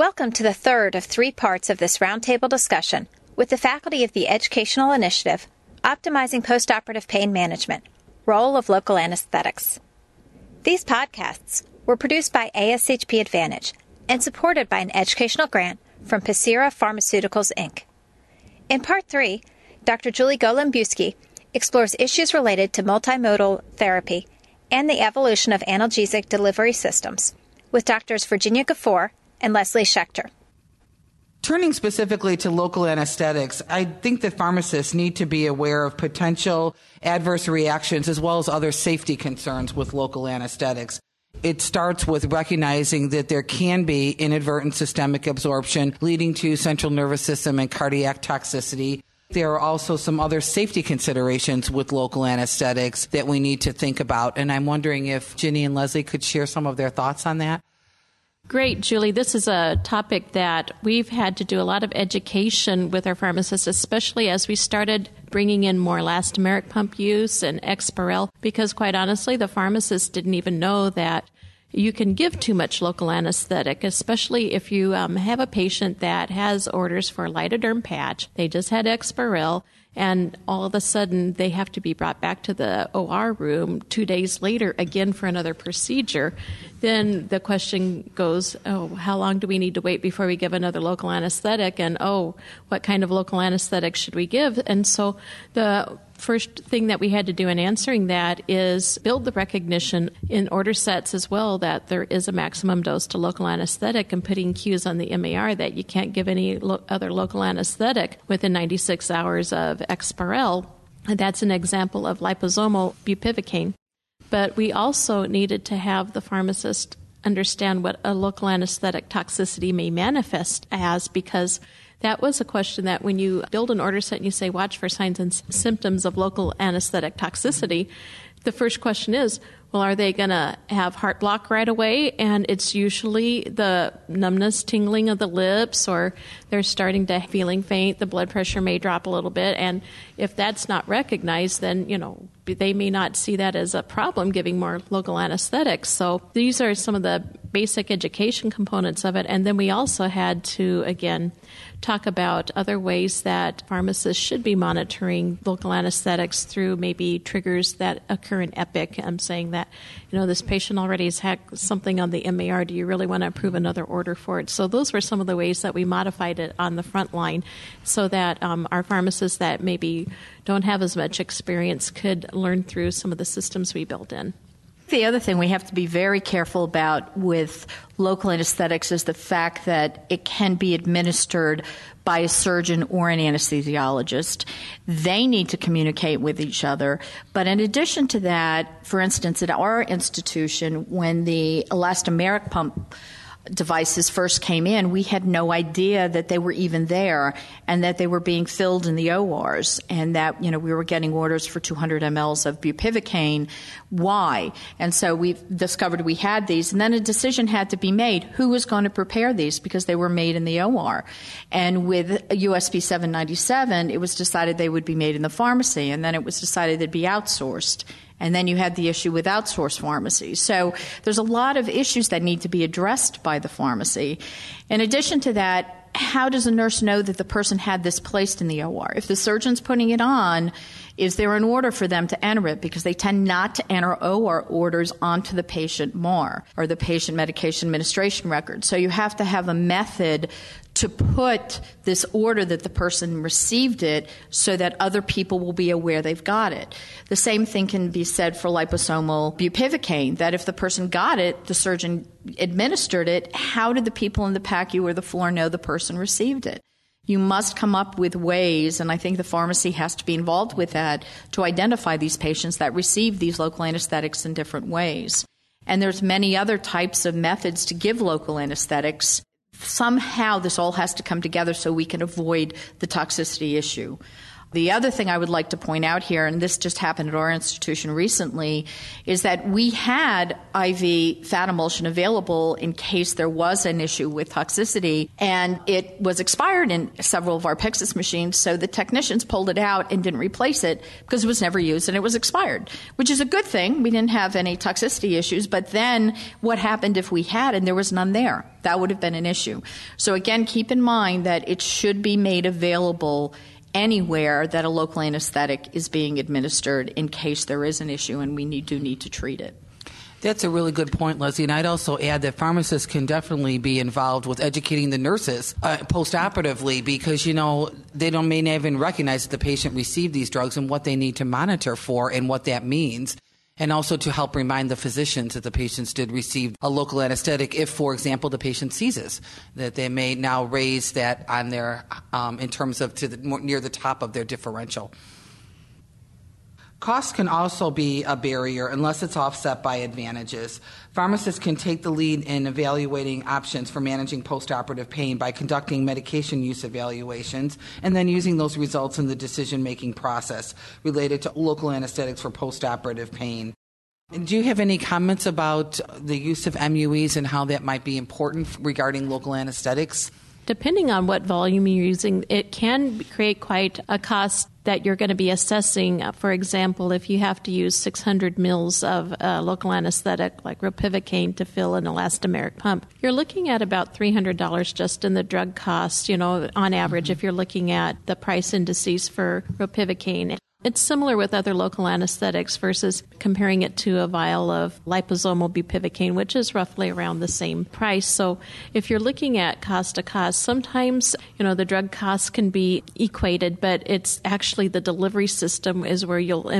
Welcome to the third of three parts of this roundtable discussion with the faculty of the Educational Initiative Optimizing Postoperative Pain Management Role of Local Anesthetics. These podcasts were produced by ASHP Advantage and supported by an educational grant from Pacira Pharmaceuticals, Inc. In part three, Dr. Julie Golembiewski explores issues related to multimodal therapy and the evolution of analgesic delivery systems with doctors Virginia Ghafoor and Leslie Schechter. Turning specifically to local anesthetics, I think that pharmacists need to be aware of potential adverse reactions as well as other safety concerns with local anesthetics. It starts with recognizing that there can be inadvertent systemic absorption leading to central nervous system and cardiac toxicity. There are also some other safety considerations with local anesthetics that we need to think about. And I'm wondering if Ginny and Leslie could share some of their thoughts on that. Great, Julie. This is a topic that we've had to do a lot of education with our pharmacists, especially as we started bringing in more elastomeric pump use and Exparel, because quite honestly, the pharmacists didn't even know that you can give too much local anesthetic, especially if you um, have a patient that has orders for lidoderm patch. They just had Exparel and all of a sudden they have to be brought back to the OR room two days later again for another procedure, then the question goes, oh, how long do we need to wait before we give another local anesthetic? And oh, what kind of local anesthetic should we give? And so the first thing that we had to do in answering that is build the recognition in order sets as well that there is a maximum dose to local anesthetic and putting cues on the MAR that you can't give any lo- other local anesthetic within 96 hours of Exparel. That's an example of liposomal bupivacaine. But we also needed to have the pharmacist understand what a local anesthetic toxicity may manifest as because that was a question that when you build an order set and you say watch for signs and symptoms of local anesthetic toxicity, the first question is, well, are they going to have heart block right away? And it's usually the numbness, tingling of the lips, or they're starting to feeling faint. The blood pressure may drop a little bit. And if that's not recognized, then, you know, they may not see that as a problem giving more local anesthetics. So these are some of the basic education components of it. And then we also had to, again, talk about other ways that pharmacists should be monitoring local anesthetics through maybe triggers that occur in EPIC. I'm saying that, you know, this patient already has had something on the MAR. Do you really want to approve another order for it? So those were some of the ways that we modified it on the front line so that um, our pharmacists that maybe don't have as much experience could learn through some of the systems we built in. The other thing we have to be very careful about with local anesthetics is the fact that it can be administered by a surgeon or an anesthesiologist. They need to communicate with each other. But in addition to that, for instance, at our institution, when the elastomeric pump devices first came in, we had no idea that they were even there and that they were being filled in the ORs and that, you know, we were getting orders for 200 mLs of bupivacaine. Why? And so we discovered we had these and then a decision had to be made. Who was going to prepare these because they were made in the OR? And with USP 797, it was decided they would be made in the pharmacy and then it was decided they'd be outsourced. And then you had the issue with outsourced pharmacies. So there's a lot of issues that need to be addressed by the pharmacy. In addition to that, how does a nurse know that the person had this placed in the OR? If the surgeon's putting it on, is there an order for them to enter it? Because they tend not to enter OR orders onto the patient MAR or the patient medication administration record. So you have to have a method to put this order that the person received it so that other people will be aware they've got it. The same thing can be said for liposomal bupivacaine, that if the person got it, the surgeon administered it, how did the people in the PACU or the floor know the person received it? You must come up with ways, and I think the pharmacy has to be involved with that, to identify these patients that receive these local anesthetics in different ways. And there's many other types of methods to give local anesthetics. Somehow this all has to come together so we can avoid the toxicity issue. The other thing I would like to point out here, and this just happened at our institution recently, is that we had IV fat emulsion available in case there was an issue with toxicity, and it was expired in several of our Pyxis machines, so the technicians pulled it out and didn't replace it because it was never used and it was expired, which is a good thing. We didn't have any toxicity issues, but then what happened if we had and there was none there? That would have been an issue. So again, keep in mind that it should be made available anywhere that a local anesthetic is being administered in case there is an issue and we need, do need to treat it. That's a really good point, Leslie. And I'd also add that pharmacists can definitely be involved with educating the nurses uh, post-operatively because, you know, they don't may not even recognize that the patient received these drugs and what they need to monitor for and what that means and also to help remind the physicians that the patients did receive a local anesthetic if, for example, the patient seizes, that they may now raise that on their, um, in terms of to the, near the top of their differential. Cost can also be a barrier unless it's offset by advantages. Pharmacists can take the lead in evaluating options for managing postoperative pain by conducting medication use evaluations and then using those results in the decision making process related to local anesthetics for postoperative pain. Do you have any comments about the use of MUEs and how that might be important regarding local anesthetics? Depending on what volume you're using, it can create quite a cost that you're going to be assessing. For example, if you have to use 600 mils of uh, local anesthetic like ropivacaine to fill an elastomeric pump, you're looking at about $300 just in the drug cost, you know, on average, mm-hmm. if you're looking at the price indices for ropivacaine. It's similar with other local anesthetics versus comparing it to a vial of liposomal bupivacaine, which is roughly around the same price. So if you're looking at cost to cost, sometimes, you know, the drug costs can be equated, but it's actually the delivery system is where you'll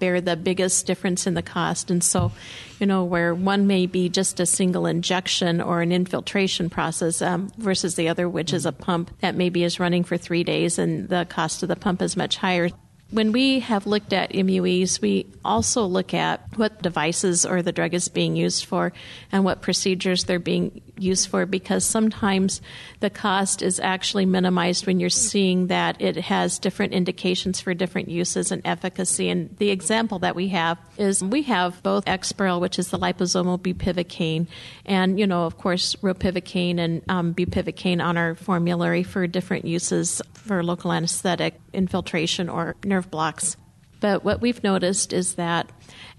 bear the biggest difference in the cost. And so, you know, where one may be just a single injection or an infiltration process um, versus the other, which is a pump that maybe is running for three days and the cost of the pump is much higher when we have looked at MUEs, we also look at what devices or the drug is being used for and what procedures they're being used for because sometimes the cost is actually minimized when you're seeing that it has different indications for different uses and efficacy. And the example that we have is we have both Exparel, which is the liposomal bupivacaine, and, you know, of course, ropivacaine and um, bupivacaine on our formulary for different uses for local anesthetic, infiltration, or nerve blocks. But what we've noticed is that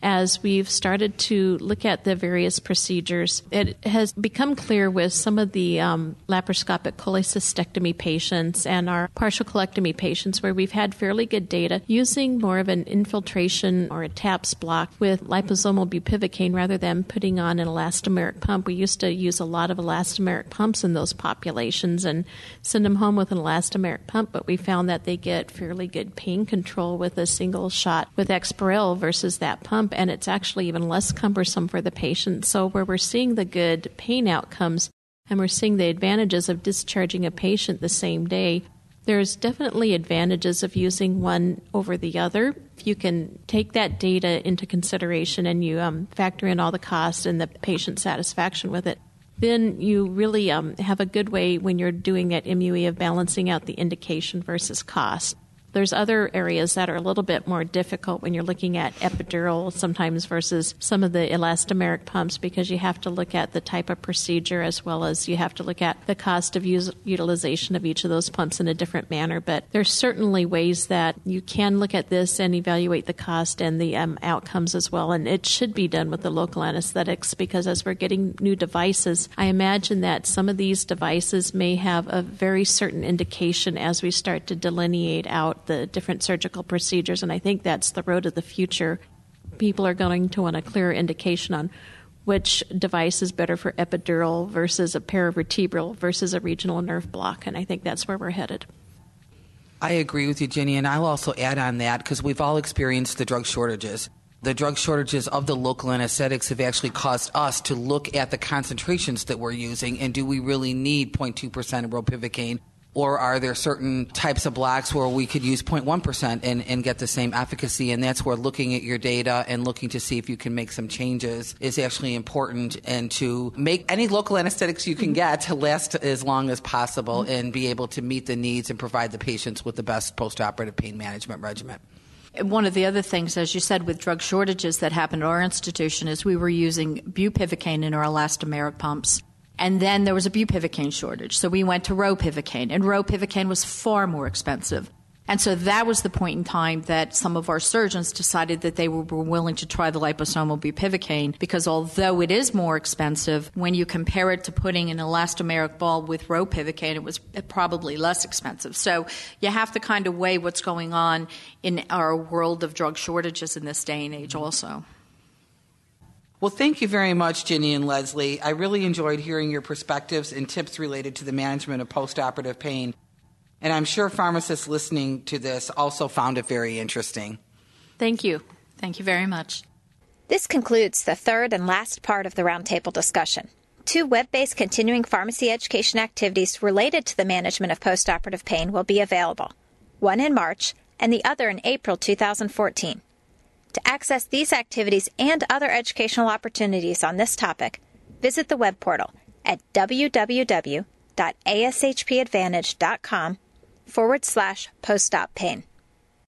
as we've started to look at the various procedures, it has become clear with some of the um, laparoscopic cholecystectomy patients and our partial colectomy patients where we've had fairly good data using more of an infiltration or a TAPS block with liposomal bupivacaine rather than putting on an elastomeric pump. We used to use a lot of elastomeric pumps in those populations and send them home with an elastomeric pump, but we found that they get fairly good pain control with a single shot with Exparel versus that pump and it's actually even less cumbersome for the patient. So, where we're seeing the good pain outcomes and we're seeing the advantages of discharging a patient the same day, there's definitely advantages of using one over the other. If you can take that data into consideration and you um, factor in all the costs and the patient satisfaction with it, then you really um, have a good way when you're doing that MUE of balancing out the indication versus cost. There's other areas that are a little bit more difficult when you're looking at epidural sometimes versus some of the elastomeric pumps because you have to look at the type of procedure as well as you have to look at the cost of use, utilization of each of those pumps in a different manner. But there's certainly ways that you can look at this and evaluate the cost and the um, outcomes as well. And it should be done with the local anesthetics because as we're getting new devices, I imagine that some of these devices may have a very certain indication as we start to delineate out the different surgical procedures, and I think that's the road of the future. People are going to want a clearer indication on which device is better for epidural versus a paravertebral versus a regional nerve block, and I think that's where we're headed. I agree with you, Jenny, and I'll also add on that because we've all experienced the drug shortages. The drug shortages of the local anesthetics have actually caused us to look at the concentrations that we're using and do we really need 0.2% of ropivacaine Or are there certain types of blocks where we could use 0.1% and, and get the same efficacy? And that's where looking at your data and looking to see if you can make some changes is actually important and to make any local anesthetics you can mm-hmm. get to last as long as possible mm-hmm. and be able to meet the needs and provide the patients with the best postoperative pain management regimen. One of the other things, as you said, with drug shortages that happened at our institution is we were using bupivacaine in our elastomeric pumps. And then there was a bupivacaine shortage. So we went to ropivacaine, and ropivacaine was far more expensive. And so that was the point in time that some of our surgeons decided that they were willing to try the liposomal bupivacaine because although it is more expensive, when you compare it to putting an elastomeric ball with ropivacaine, it was probably less expensive. So you have to kind of weigh what's going on in our world of drug shortages in this day and age also. Well, thank you very much, Ginny and Leslie. I really enjoyed hearing your perspectives and tips related to the management of postoperative pain. And I'm sure pharmacists listening to this also found it very interesting. Thank you. Thank you very much. This concludes the third and last part of the roundtable discussion. Two web based continuing pharmacy education activities related to the management of postoperative pain will be available, one in March and the other in April 2014. To access these activities and other educational opportunities on this topic, visit the web portal at www.ashpadvantage.com forward slash post-op pain.